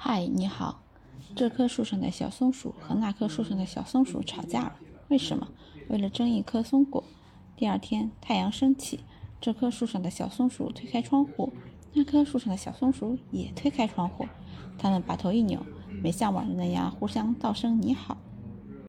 嗨，你好。这棵树上的小松鼠和那棵树上的小松鼠吵架了。为什么？为了争一颗松果。第二天太阳升起，这棵树上的小松鼠推开窗户。那棵树上的小松鼠也推开窗户，它们把头一扭，没像往日那样互相道声你好。